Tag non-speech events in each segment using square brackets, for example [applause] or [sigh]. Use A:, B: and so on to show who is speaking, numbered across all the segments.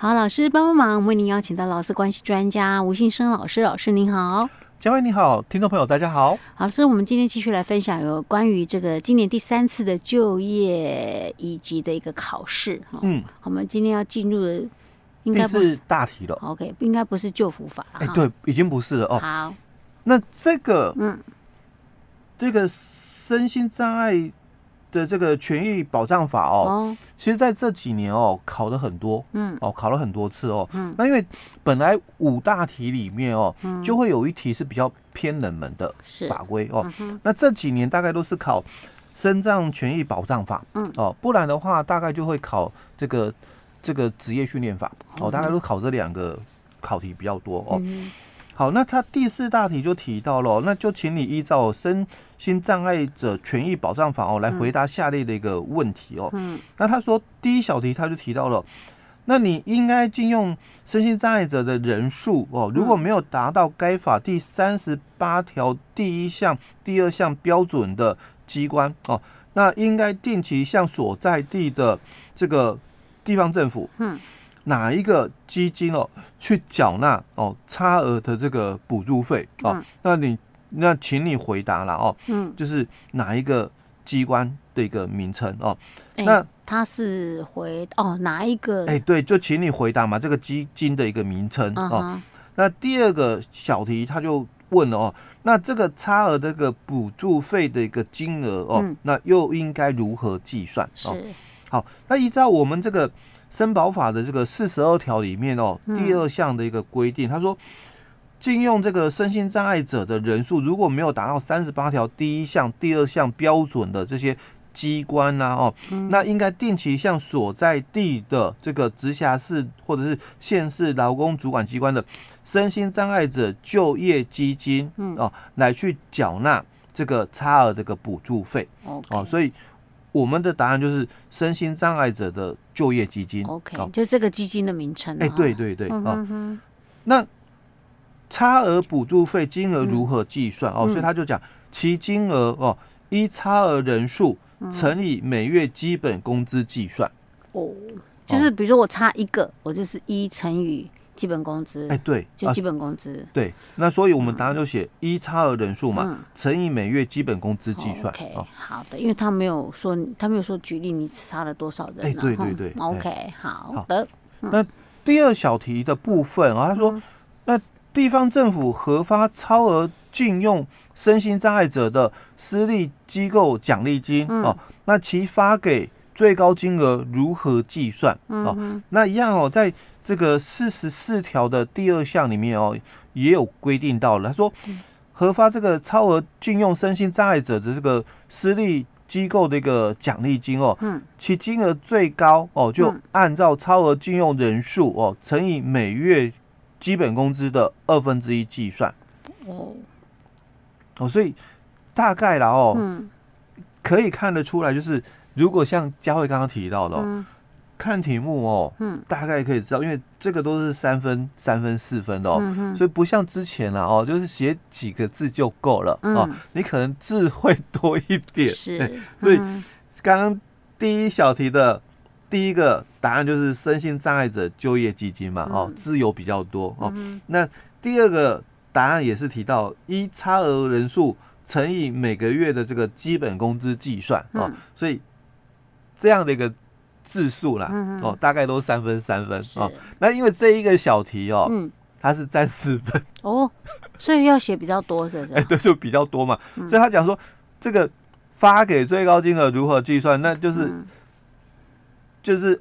A: 好，老师帮帮忙，为您邀请到劳资关系专家吴信生老师。老师您好，
B: 嘉惠你好，听众朋友大家好。
A: 好，所以我们今天继续来分享有关于这个今年第三次的就业以及的一个考试。嗯，我们今天要进入的应该不
B: 是大题了。
A: OK，应该不是就服法。
B: 哎，对，已经不是了哦。
A: 好，
B: 那这个，嗯，这个身心障碍。的这个权益保障法哦，哦。其实在这几年哦考了很多，嗯，哦考了很多次哦，嗯，那因为本来五大题里面哦，嗯，就会有一题是比较偏冷门的法规哦，嗯，那这几年大概都是考身障权益保障法，嗯，哦，不然的话大概就会考这个这个职业训练法，哦，大概都考这两个考题比较多哦。嗯好，那他第四大题就提到了，那就请你依照身心障碍者权益保障法哦来回答下列的一个问题哦。嗯，那他说第一小题他就提到了，那你应该禁用身心障碍者的人数哦，如果没有达到该法第三十八条第一项、第二项标准的机关哦，那应该定期向所在地的这个地方政府，嗯。哪一个基金哦，去缴纳哦差额的这个补助费哦？嗯、那你那请你回答了哦，嗯，就是哪一个机关的一个名称哦？
A: 欸、那他是回哦哪一个？
B: 哎、欸，对，就请你回答嘛，这个基金的一个名称、嗯、哦。那第二个小题他就问了哦，那这个差额这个补助费的一个金额哦，嗯、那又应该如何计算？哦，是好，那依照我们这个。身保法的这个四十二条里面哦，第二项的一个规定，他说，禁用这个身心障碍者的人数如果没有达到三十八条第一项、第二项标准的这些机关呐，哦，那应该定期向所在地的这个直辖市或者是县市劳工主管机关的身心障碍者就业基金，哦，来去缴纳这个差额这个补助费，哦，所以。我们的答案就是身心障碍者的就业基金。
A: OK，就这个基金的名称。
B: 哎，对对对啊。那差额补助费金额如何计算哦？所以他就讲其金额哦，依差额人数乘以每月基本工资计算。
A: 哦，就是比如说我差一个，我就是一乘以。基本工资，
B: 哎，对，
A: 就基本工资，
B: 对。那所以我们答案就写一差额人数嘛，乘以每月基本工资计算。
A: OK，好的，因为他没有说，他没有说举例你差了多少人。
B: 哎，对对对。
A: OK，好的。
B: 那第二小题的部分啊，他说，那地方政府核发超额禁用身心障碍者的私立机构奖励金哦，那其发给最高金额如何计算？哦，那一样哦，在。这个四十四条的第二项里面哦，也有规定到了。他说，核发这个超额禁用身心障碍者的这个私立机构的一个奖励金哦，嗯，其金额最高哦，就按照超额禁用人数哦乘以每月基本工资的二分之一计算。哦，哦，所以大概了哦，嗯，可以看得出来，就是如果像佳慧刚刚提到的哦。看题目哦，嗯，大概可以知道，因为这个都是三分、三分、四分的哦，嗯、所以不像之前了哦，就是写几个字就够了、嗯、哦，你可能字会多一点，是，所以刚刚第一小题的第一个答案就是身心障碍者就业基金嘛，哦，字有比较多哦，嗯、那第二个答案也是提到一差额人数乘以每个月的这个基本工资计算哦，嗯、所以这样的一个。字数啦，哦，大概都三分三分哦。那因为这一个小题哦，它是占四分
A: 哦，所以要写比较多，是不是？[laughs]
B: 哎，对，就比较多嘛。所以他讲说，这个发给最高金额如何计算？那就是就是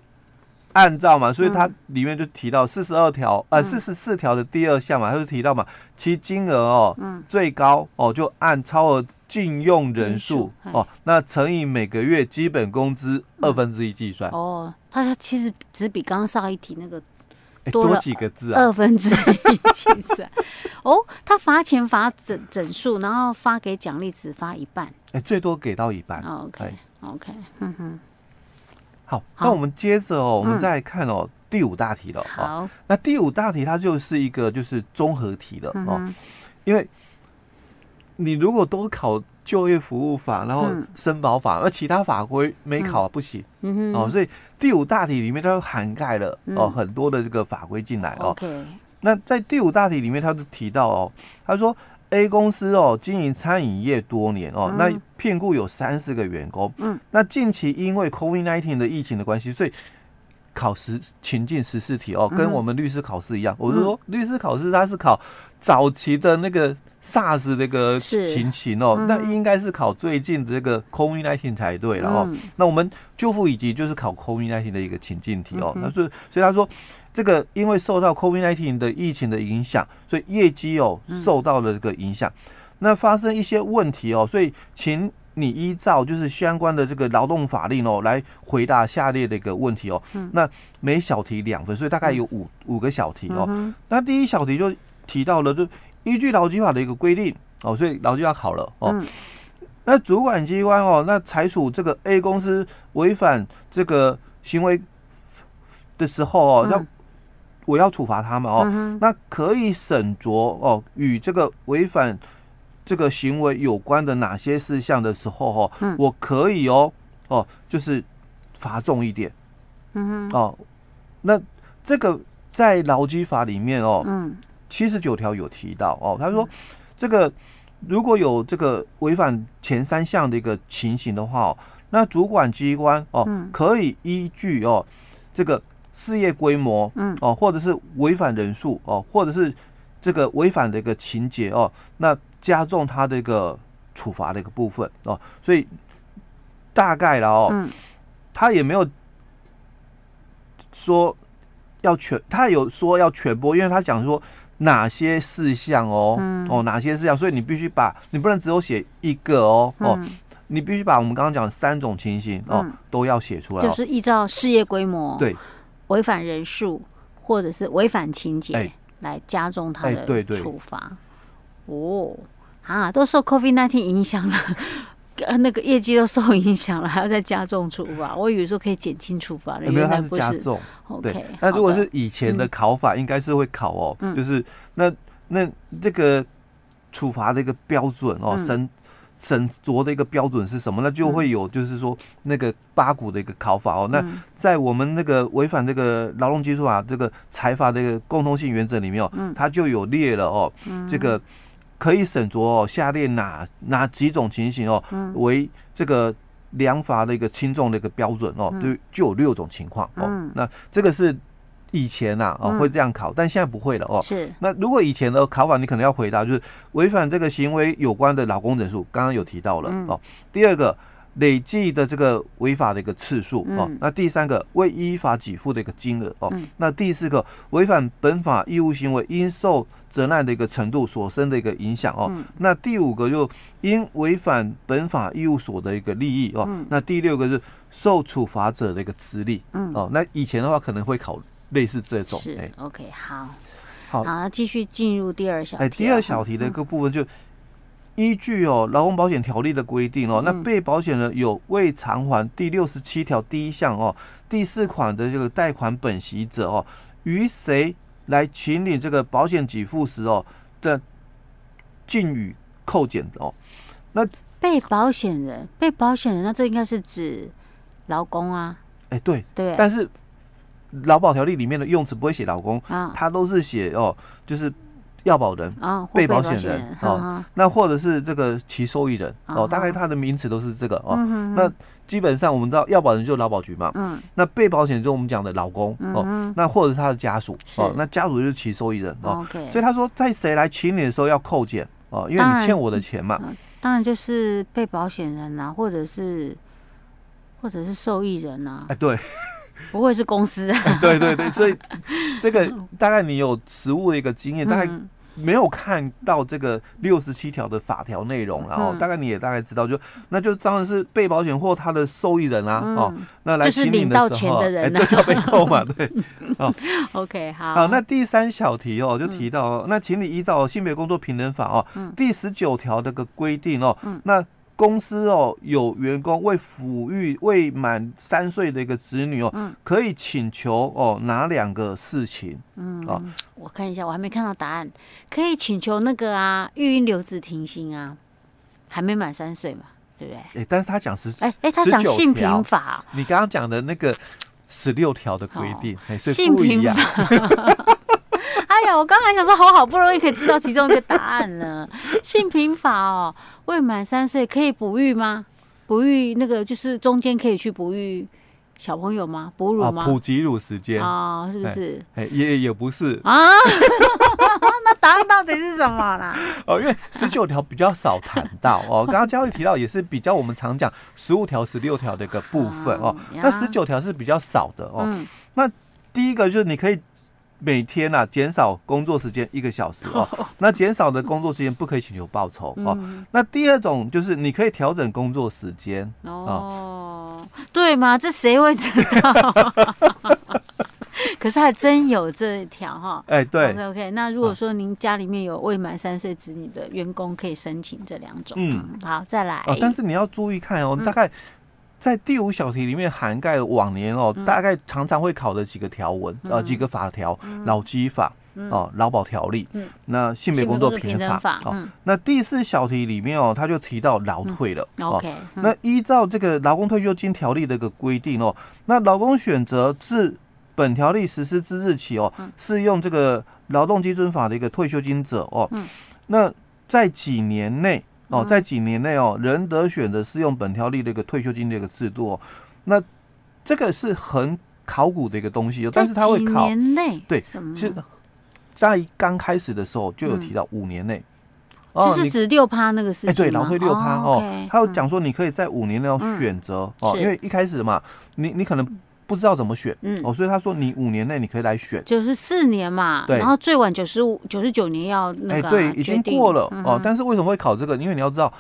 B: 按照嘛，所以它里面就提到四十二条呃四十四条的第二项嘛，他就提到嘛，其金额哦，最高哦就按超额。聘用人数哦，那乘以每个月基本工资二分之一计算。
A: 哦，它其实只比刚刚上一题那个
B: 多几个字啊，
A: 二分之一计算。[laughs] 哦，他罚钱罚整整数，然后发给奖励只发一半。
B: 哎，最多给到一半。
A: OK，OK，嗯哼。
B: 好，那我们接着哦，我们再看哦第五大题了。好，那第五大题它就是一个就是综合题的哦，因为。你如果都考就业服务法，然后申保法，而其他法规没考不行。嗯哦，所以第五大题里面它都涵盖了哦很多的这个法规进来哦。那在第五大题里面，他就提到哦，他说 A 公司哦经营餐饮业多年哦，那聘雇有三四个员工。嗯，那近期因为 COVID-19 的疫情的关系，所以考实情境十四题哦，跟我们律师考试一样。我是说，律师考试他是考早期的那个 SARS 那个情形哦，那应该是考最近的这个 COVID-19 才对了哦。那我们就付以及就是考 COVID-19 的一个情境题哦。那所以所以他说。这个因为受到 COVID-19 的疫情的影响，所以业绩哦受到了这个影响，嗯、那发生一些问题哦，所以请你依照就是相关的这个劳动法令哦来回答下列的一个问题哦。嗯、那每小题两分，所以大概有五、嗯、五个小题哦。嗯、那第一小题就提到了，就依据劳基法的一个规定哦，所以劳基法考了哦。嗯、那主管机关哦，那裁处这个 A 公司违反这个行为的时候哦，要、嗯我要处罚他们哦，嗯、那可以审酌哦，与这个违反这个行为有关的哪些事项的时候哦，嗯、我可以哦哦，就是罚重一点，嗯哼。哦，那这个在劳基法里面哦，嗯，七十九条有提到哦，他说这个如果有这个违反前三项的一个情形的话哦，那主管机关哦、嗯、可以依据哦这个。事业规模，嗯，哦，或者是违反人数，哦，或者是这个违反的一个情节，哦，那加重他的一个处罚的一个部分，哦，所以大概了，哦，嗯，他也没有说要全，他有说要全播，因为他讲说哪些事项，哦，嗯，哦，哪些事项，所以你必须把，你不能只有写一个，哦，哦，嗯，你必须把我们刚刚讲的三种情形，哦，都要写出来，
A: 就是依照事业规模，
B: 对。
A: 违反人数或者是违反情节来加重他的处罚，对对哦啊，都受 COVID-19 影响了，[laughs] 那个业绩都受影响了，还要再加重处罚？我以为说可以减轻处罚的，
B: 没有，它是加重。OK，那如果是以前的考法，应该是会考哦，就是那那这个处罚的一个标准哦，审审酌的一个标准是什么？那就会有，就是说那个八股的一个考法哦。那在我们那个违反这个劳动基础法这个裁罚的一个共通性原则里面哦，它就有列了哦，这个可以审酌哦，下列哪哪几种情形哦，为这个量罚的一个轻重的一个标准哦，就就有六种情况哦。那这个是。以前呐，哦，会这样考，但现在不会了哦。是。那如果以前的考法，你可能要回答，就是违反这个行为有关的劳工人数，刚刚有提到了哦。第二个，累计的这个违法的一个次数哦。那第三个，未依法给付的一个金额哦。那第四个，违反本法义务行为应受责难的一个程度所生的一个影响哦。那第五个，就因违反本法义务所的一个利益哦。那第六个是受处罚者的一个资历。嗯。哦，那以前的话可能会考。类似这种是
A: OK 好，好，那继续进入第二小题。哎，
B: 第二小题的一个部分就依据哦劳工保险条例的规定哦，那被保险人有未偿还第六十七条第一项哦第四款的这个贷款本息者哦，于谁来请领这个保险给付时哦的径予扣减哦。那
A: 被保险人，被保险人，那这应该是指劳工啊？
B: 哎，对对，但是。劳保条例里面的用词不会写劳工，他都是写哦，就是要保人啊，被保险人哦，那或者是这个其受益人哦，大概他的名词都是这个哦。那基本上我们知道要保人就是劳保局嘛，嗯，那被保险就是我们讲的老公哦，那或者是他的家属哦，那家属就是其受益人哦。所以他说在谁来请你的时候要扣减哦，因为你欠我的钱嘛。
A: 当然就是被保险人呐，或者是或者是受益人呐。
B: 哎，对。
A: 不会是公司啊？
B: 对对对，所以 [laughs] 这个大概你有实务的一个经验，大概没有看到这个六十七条的法条内容，然后大概你也大概知道，就那就当然是被保险或他的受益人啊，哦，那来请领的时候，哎，就要被扣嘛，对，[laughs] 哦
A: ，OK，好，
B: 好，那第三小题哦，就提到，那请你依照性别工作平等法哦，第十九条这个规定哦，那。公司哦，有员工为抚育未满三岁的一个子女哦，嗯、可以请求哦哪两个事情？嗯，哦，
A: 我看一下，我还没看到答案。可以请求那个啊，育婴留职停薪啊。还没满三岁嘛，对不对？
B: 哎、欸，但是他讲是
A: 哎哎，他讲性平法，
B: 你刚刚讲的那个十六条的规定，哎、哦，所以
A: 性平法。我刚才想说，我好不容易可以知道其中一个答案了。[laughs] 性平法哦，未满三岁可以哺育吗？哺育那个就是中间可以去哺育。小朋友吗？哺乳吗？
B: 普及乳时间
A: 啊、哦，是不是？
B: 哎，也也不是
A: 啊。[laughs] 那答案到底是什么啦？
B: 哦，因为十九条比较少谈到哦。[laughs] 刚刚佳慧提到也是比较我们常讲十五条、十六条的一个部分哦。那十九条是比较少的哦。嗯、那第一个就是你可以。每天啊，减少工作时间一个小时哦。那减少的工作时间不可以请求报酬哦。那第二种就是你可以调整工作时间
A: 哦。对吗？这谁会知道？[laughs] 可是还真有这一条哈。[laughs]
B: 哎，对。
A: OK OK。那如果说您家里面有未满三岁子女的员工，可以申请这两种。嗯，好，再来。
B: 但是你要注意看哦，大概。在第五小题里面涵盖往年哦，大概常常会考的几个条文，呃，几个法条，劳基法哦，劳保条例，那性别工作平等法哦。那第四小题里面哦，他就提到劳退了，OK，。那依照这个劳工退休金条例的一个规定哦，那劳工选择自本条例实施之日起哦，适用这个劳动基准法的一个退休金者哦，那在几年内。哦，在几年内哦，仍得选择适用本条例的一个退休金的一个制度哦。那这个是很考古的一个东西哦，但是它会考
A: 年内
B: 对，是在刚开始的时候就有提到五年内，
A: 就是指六趴那个事情。哎，
B: 对，劳退六趴哦，他有讲说你可以在五年内要选择哦，因为一开始嘛，你你可能。不知道怎么选，嗯，哦，所以他说你五年内你可以来选，
A: 九十四年嘛，对，然后最晚九十五、九十九年要那个、啊，哎，
B: 对，已经过了、嗯、哦。但是为什么会考这个？因为你要知道，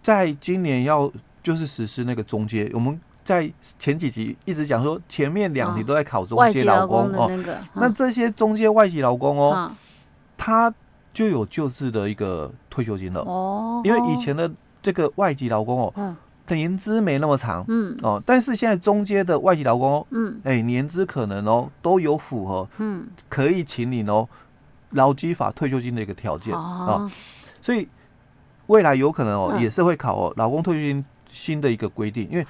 B: 在今年要就是实施那个中介，我们在前几集一直讲说，前面两题都在考中介劳工哦，那个，那这些中介外籍劳工哦，嗯、他就有救治的一个退休金了。哦，因为以前的这个外籍劳工哦，嗯。年资没那么长，嗯。哦，但是现在中阶的外籍劳工，嗯，哎、欸，年资可能哦都有符合，嗯，可以请领哦劳基法退休金的一个条件啊、所以未来有可能哦、嗯、也是会考哦劳工退休金新的一个规定，因为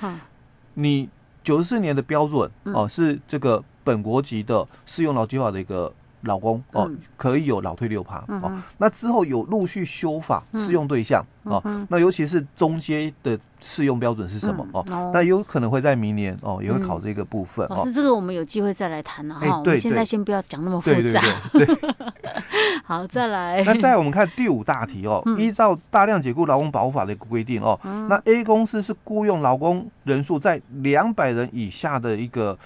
B: 你九十四年的标准哦是这个本国籍的适用劳基法的一个。劳工哦，嗯、可以有老退六趴、嗯、哦。那之后有陆续修法适用对象、嗯、哦。那尤其是中阶的适用标准是什么、嗯、哦？那有可能会在明年哦也会考这个部分。
A: 老师，这个我们有机会再来谈了哈。
B: 哎、对，
A: 现在先不要讲那么复杂。
B: 对对对 [laughs] [laughs]
A: 好，再来。
B: 那再我们看第五大题哦，嗯、依照大量解雇劳工保护法的一个规定哦，嗯、那 A 公司是雇佣劳工人数在两百人以下的一个。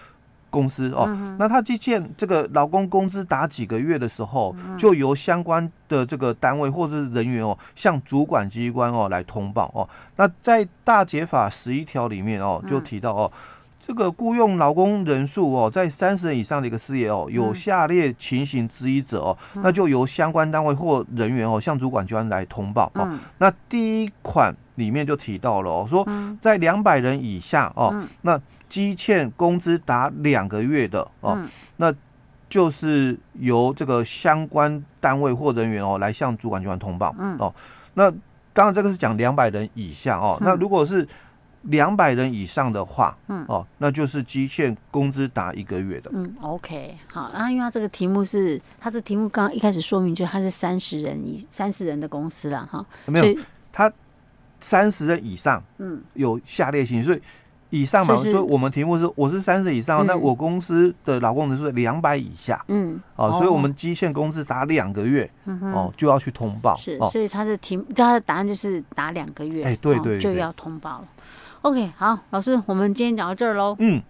B: 公司哦，那他计件这个劳工工资打几个月的时候，就由相关的这个单位或者是人员哦，向主管机关哦来通报哦。那在大解法十一条里面哦，就提到哦，这个雇佣劳工人数哦，在三十人以上的一个事业哦，有下列情形之一者哦，那就由相关单位或人员哦，向主管机关来通报哦。那第一款里面就提到了哦，说在两百人以下哦，那。积欠工资达两个月的哦，嗯、那就是由这个相关单位或人员哦来向主管机关通报。嗯。哦，那当然这个是讲两百人以下哦，嗯、那如果是两百人以上的话，嗯。哦，那就是基线工资达一个月的。
A: 嗯，OK，好，然后因为他这个题目是，他这题目刚刚一开始说明，就他是三十人以三十人的公司了哈，
B: 没有，他三十人以上，嗯，有下列情形，所以。以上嘛，所以我们题目是我是三十以上，那我公司的劳工人数是两百以下，嗯，哦，所以我们基线工资达两个月，哦，就要去通报，
A: 是，所以他的题目他的答案就是达两个月，
B: 哎，对对，
A: 就要通报了。OK，好，老师，我们今天讲到这儿喽，嗯。